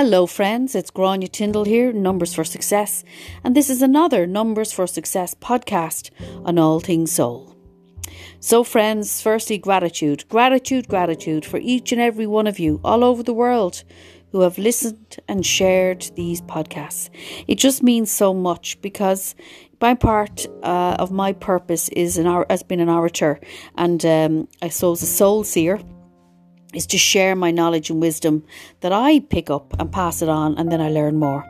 Hello, friends. It's Grania Tyndall here, Numbers for Success, and this is another Numbers for Success podcast on all things soul. So, friends, firstly, gratitude, gratitude, gratitude for each and every one of you all over the world who have listened and shared these podcasts. It just means so much because my part uh, of my purpose is an has been an orator and um, I suppose a soul seer is to share my knowledge and wisdom that I pick up and pass it on, and then I learn more.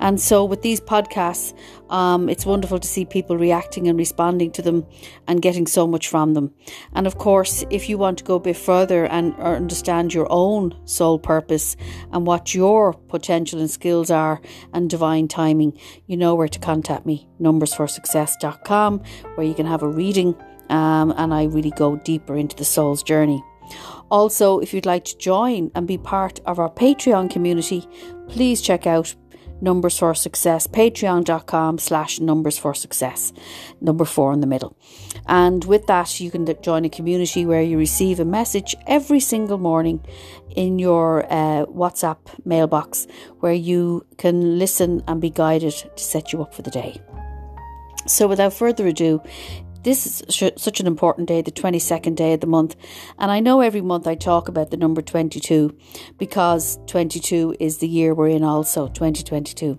And so, with these podcasts, um, it's wonderful to see people reacting and responding to them and getting so much from them. And of course, if you want to go a bit further and understand your own soul purpose and what your potential and skills are and divine timing, you know where to contact me numbersforsuccess.com, where you can have a reading. Um, and I really go deeper into the soul's journey. Also, if you'd like to join and be part of our Patreon community, please check out Numbers for Success, patreon.com slash numbers for success, number four in the middle. And with that, you can join a community where you receive a message every single morning in your uh, WhatsApp mailbox where you can listen and be guided to set you up for the day. So, without further ado, this is sh- such an important day, the 22nd day of the month. And I know every month I talk about the number 22 because 22 is the year we're in, also 2022.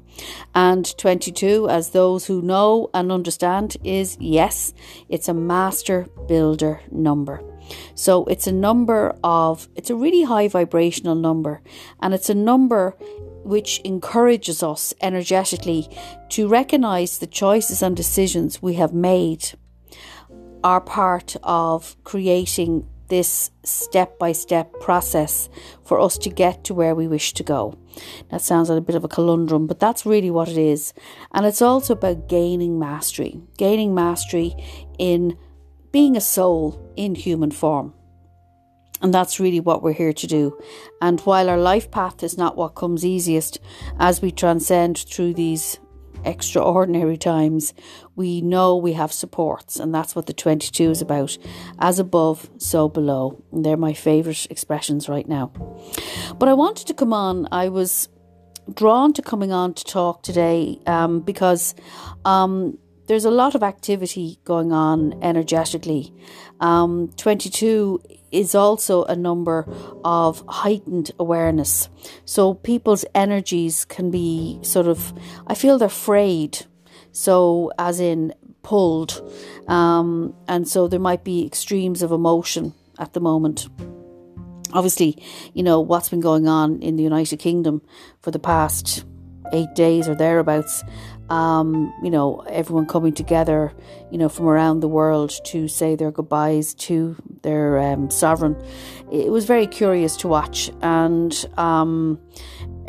And 22, as those who know and understand, is yes, it's a master builder number. So it's a number of, it's a really high vibrational number, and it's a number which encourages us energetically to recognize the choices and decisions we have made are part of creating this step by step process for us to get to where we wish to go. That sounds like a bit of a conundrum, but that's really what it is. And it's also about gaining mastery, gaining mastery in being a soul in human form. And that's really what we're here to do. And while our life path is not what comes easiest as we transcend through these extraordinary times, we know we have supports, and that's what the 22 is about. As above, so below. And they're my favourite expressions right now. But I wanted to come on, I was drawn to coming on to talk today um, because um, there's a lot of activity going on energetically. Um, 22 is also a number of heightened awareness. So people's energies can be sort of, I feel they're frayed. So, as in pulled. Um, and so there might be extremes of emotion at the moment. Obviously, you know, what's been going on in the United Kingdom for the past eight days or thereabouts um, you know, everyone coming together, you know, from around the world to say their goodbyes to their um, sovereign. It was very curious to watch, and um,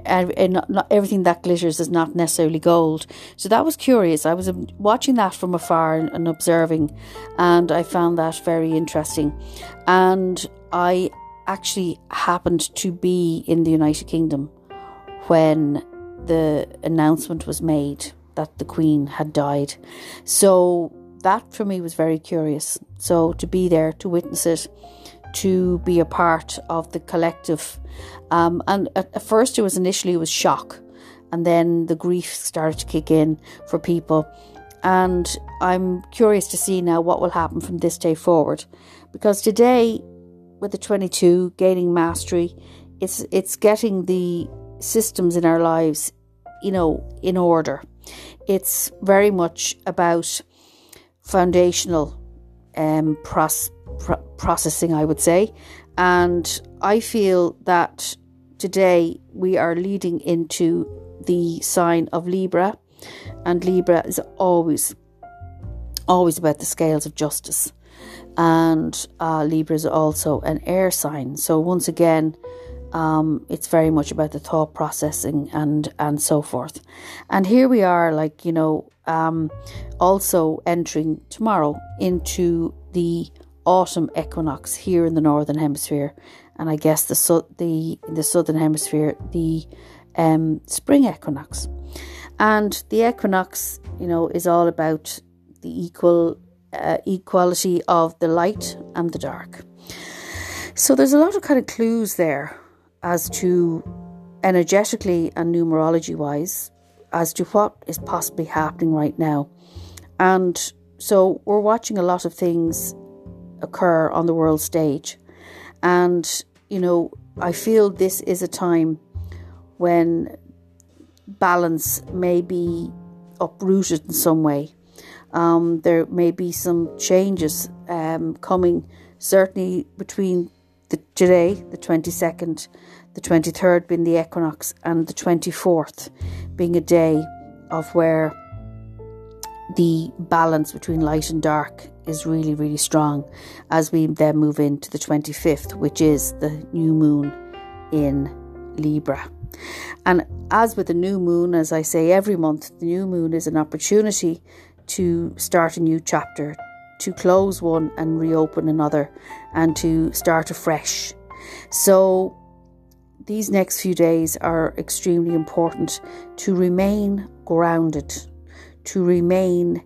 and, not, not, everything that glitters is not necessarily gold. So that was curious. I was watching that from afar and, and observing, and I found that very interesting. And I actually happened to be in the United Kingdom when the announcement was made that the Queen had died. So that for me was very curious. So to be there, to witness it, to be a part of the collective. Um, and at, at first, it was initially it was shock, and then the grief started to kick in for people. And I'm curious to see now what will happen from this day forward, because today, with the 22 gaining mastery, it's it's getting the systems in our lives, you know, in order it's very much about foundational um, pros- pro- processing, I would say. And I feel that today we are leading into the sign of Libra, and Libra is always, always about the scales of justice. And uh, Libra is also an air sign. So, once again, um, it's very much about the thought processing and and so forth. And here we are, like you know, um, also entering tomorrow into the autumn equinox here in the northern hemisphere, and I guess the so- the in the southern hemisphere the um, spring equinox. And the equinox, you know, is all about the equal uh, equality of the light and the dark. So there's a lot of kind of clues there as to energetically and numerology wise as to what is possibly happening right now. And so we're watching a lot of things occur on the world stage. And, you know, I feel this is a time when balance may be uprooted in some way. Um, there may be some changes um, coming, certainly between the, today, the 22nd, the 23rd being the equinox, and the 24th being a day of where the balance between light and dark is really, really strong as we then move into the 25th, which is the new moon in Libra. And as with the new moon, as I say every month, the new moon is an opportunity to start a new chapter, to close one and reopen another, and to start afresh. So, these next few days are extremely important to remain grounded, to remain,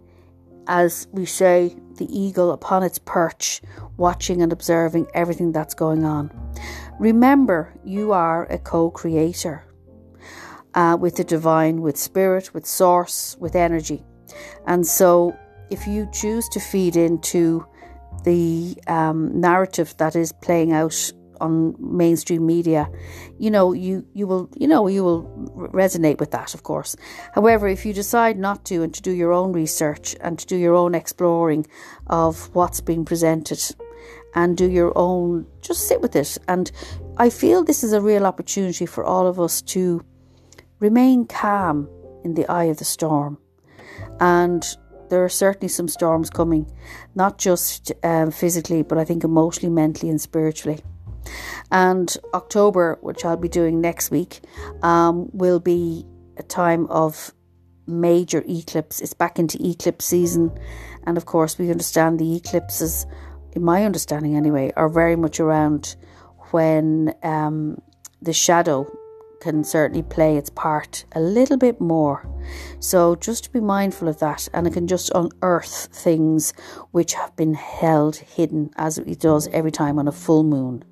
as we say, the eagle upon its perch, watching and observing everything that's going on. Remember, you are a co creator uh, with the divine, with spirit, with source, with energy. And so, if you choose to feed into the um, narrative that is playing out on mainstream media, you know, you, you will, you know, you will resonate with that, of course. However, if you decide not to and to do your own research and to do your own exploring of what's being presented and do your own, just sit with it. And I feel this is a real opportunity for all of us to remain calm in the eye of the storm. And there are certainly some storms coming, not just um, physically, but I think emotionally, mentally, and spiritually. And October, which I'll be doing next week, um, will be a time of major eclipse. It's back into eclipse season. And of course, we understand the eclipses, in my understanding anyway, are very much around when um, the shadow can certainly play its part a little bit more. So just to be mindful of that, and it can just unearth things which have been held hidden as it does every time on a full moon.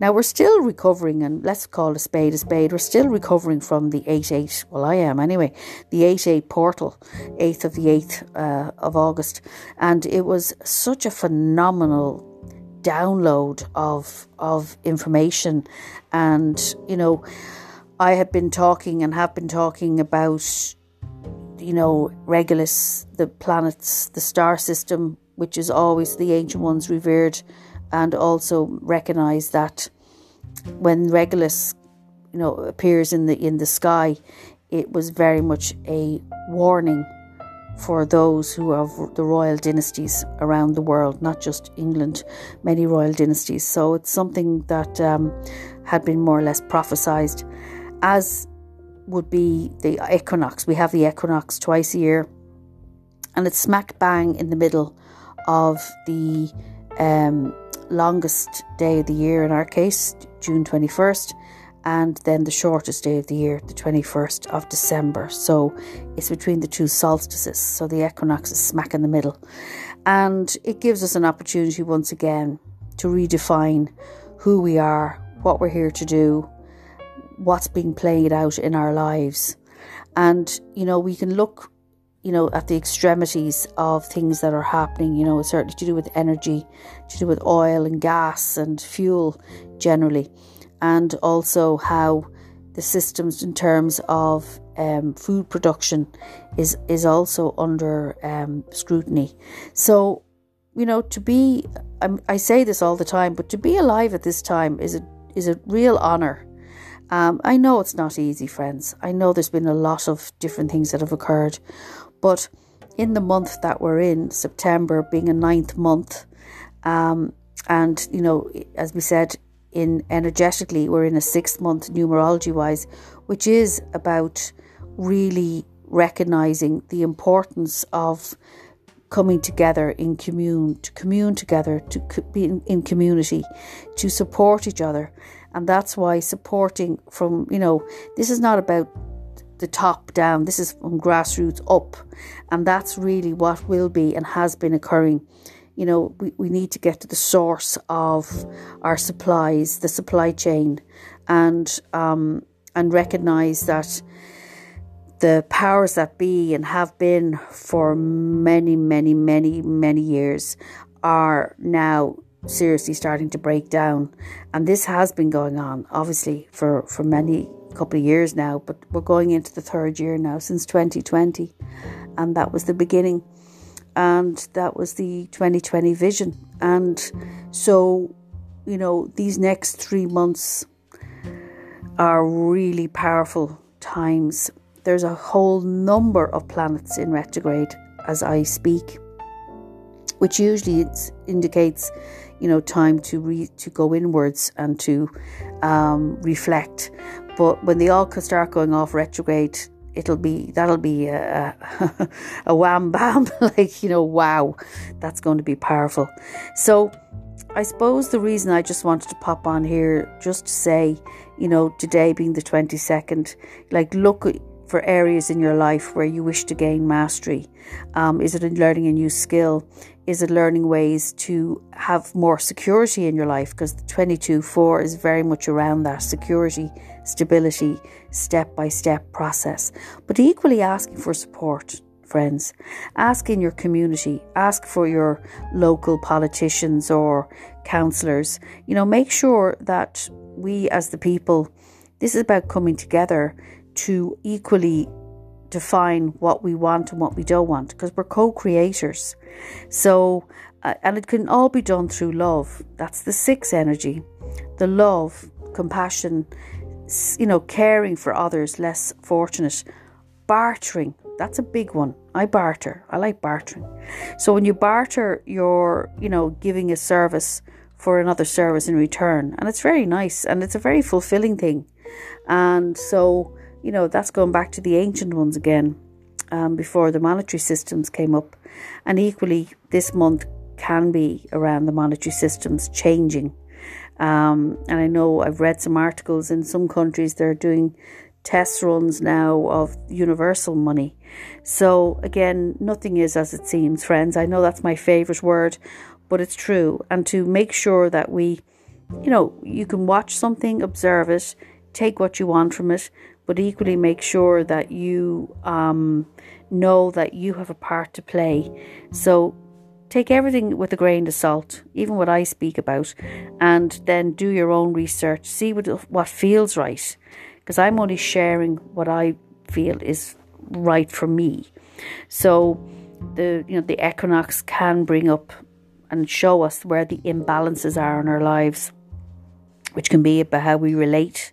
Now we're still recovering, and let's call a spade a spade. We're still recovering from the 8 8. Well, I am anyway. The 8 8 portal, 8th of the 8th uh, of August. And it was such a phenomenal download of of information and you know I have been talking and have been talking about, you know, Regulus, the planets, the star system, which is always the ancient ones revered, and also recognise that when Regulus, you know, appears in the in the sky, it was very much a warning for those who have the royal dynasties around the world, not just England, many royal dynasties. So it's something that um, had been more or less prophesied as would be the equinox. We have the equinox twice a year, and it's smack bang in the middle of the um, longest day of the year, in our case, June 21st, and then the shortest day of the year, the 21st of December. So it's between the two solstices. So the equinox is smack in the middle. And it gives us an opportunity once again to redefine who we are, what we're here to do, what's being played out in our lives. And, you know, we can look, you know, at the extremities of things that are happening, you know, certainly to do with energy, to do with oil and gas and fuel generally, and also how the systems in terms of um, food production is is also under um, scrutiny. So, you know, to be I'm, I say this all the time, but to be alive at this time is a is a real honor um, I know it's not easy, friends. I know there's been a lot of different things that have occurred, but in the month that we're in, September being a ninth month, um, and you know, as we said, in energetically, we're in a sixth month numerology wise, which is about really recognizing the importance of coming together in commune, to commune together, to be in, in community, to support each other. And that's why supporting from, you know, this is not about the top down, this is from grassroots up. And that's really what will be and has been occurring. You know, we, we need to get to the source of our supplies, the supply chain. And um, and recognize that the powers that be and have been for many, many, many, many years are now seriously starting to break down. And this has been going on, obviously, for, for many couple of years now, but we're going into the third year now since 2020. And that was the beginning. And that was the 2020 vision. And so, you know, these next three months are really powerful times. There's a whole number of planets in retrograde as I speak, which usually indicates, you know, time to re- to go inwards and to um, reflect. But when they all start going off retrograde, it'll be that'll be a, a, a wham bam, like you know, wow, that's going to be powerful. So I suppose the reason I just wanted to pop on here just to say, you know, today being the 22nd, like look for areas in your life where you wish to gain mastery. Um, is it in learning a new skill? Is it learning ways to have more security in your life? Because the 22 4 is very much around that security, stability, step by step process. But equally asking for support friends. Ask in your community, ask for your local politicians or councillors. You know, make sure that we as the people, this is about coming together to equally define what we want and what we don't want because we're co creators. So, uh, and it can all be done through love. That's the six energy. The love, compassion, you know, caring for others less fortunate, bartering that's a big one. I barter. I like bartering. So when you barter, you're, you know, giving a service for another service in return. And it's very nice and it's a very fulfilling thing. And so, you know, that's going back to the ancient ones again, um, before the monetary systems came up. And equally, this month can be around the monetary systems changing. Um, and I know I've read some articles in some countries they're doing test runs now of universal money. So, again, nothing is as it seems, friends. I know that's my favourite word, but it's true. And to make sure that we, you know, you can watch something, observe it, take what you want from it, but equally make sure that you um, know that you have a part to play. So, take everything with a grain of salt, even what I speak about, and then do your own research. See what what feels right because I'm only sharing what I feel is right for me. So the you know the equinox can bring up and show us where the imbalances are in our lives, which can be about how we relate,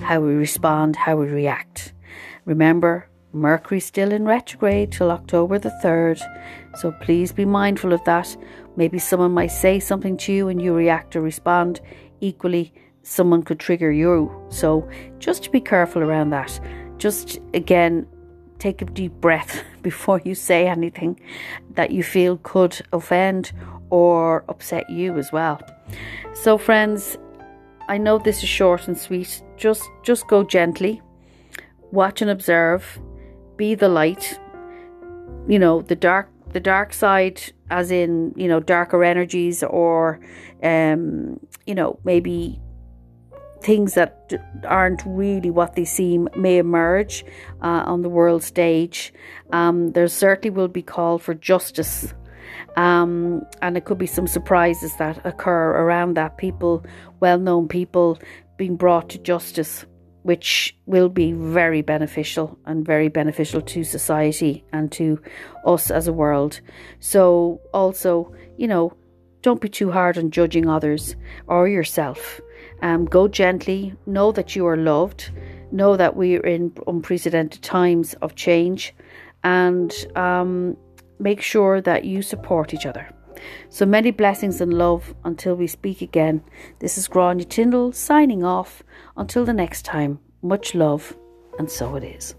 how we respond, how we react. Remember, Mercury's still in retrograde till October the 3rd, so please be mindful of that. Maybe someone might say something to you and you react or respond equally someone could trigger you. So just be careful around that. Just again, take a deep breath before you say anything that you feel could offend or upset you as well. So friends, I know this is short and sweet. Just just go gently. Watch and observe. Be the light. You know, the dark the dark side as in, you know, darker energies or um, you know, maybe things that aren't really what they seem may emerge uh, on the world stage. Um, there certainly will be call for justice. Um, and it could be some surprises that occur around that. People, well known people, being brought to justice, which will be very beneficial and very beneficial to society and to us as a world. So, also, you know, don't be too hard on judging others or yourself. Um, go gently. Know that you are loved. Know that we are in unprecedented times of change, and um, make sure that you support each other. So many blessings and love until we speak again. This is Grania Tyndall signing off. Until the next time, much love, and so it is.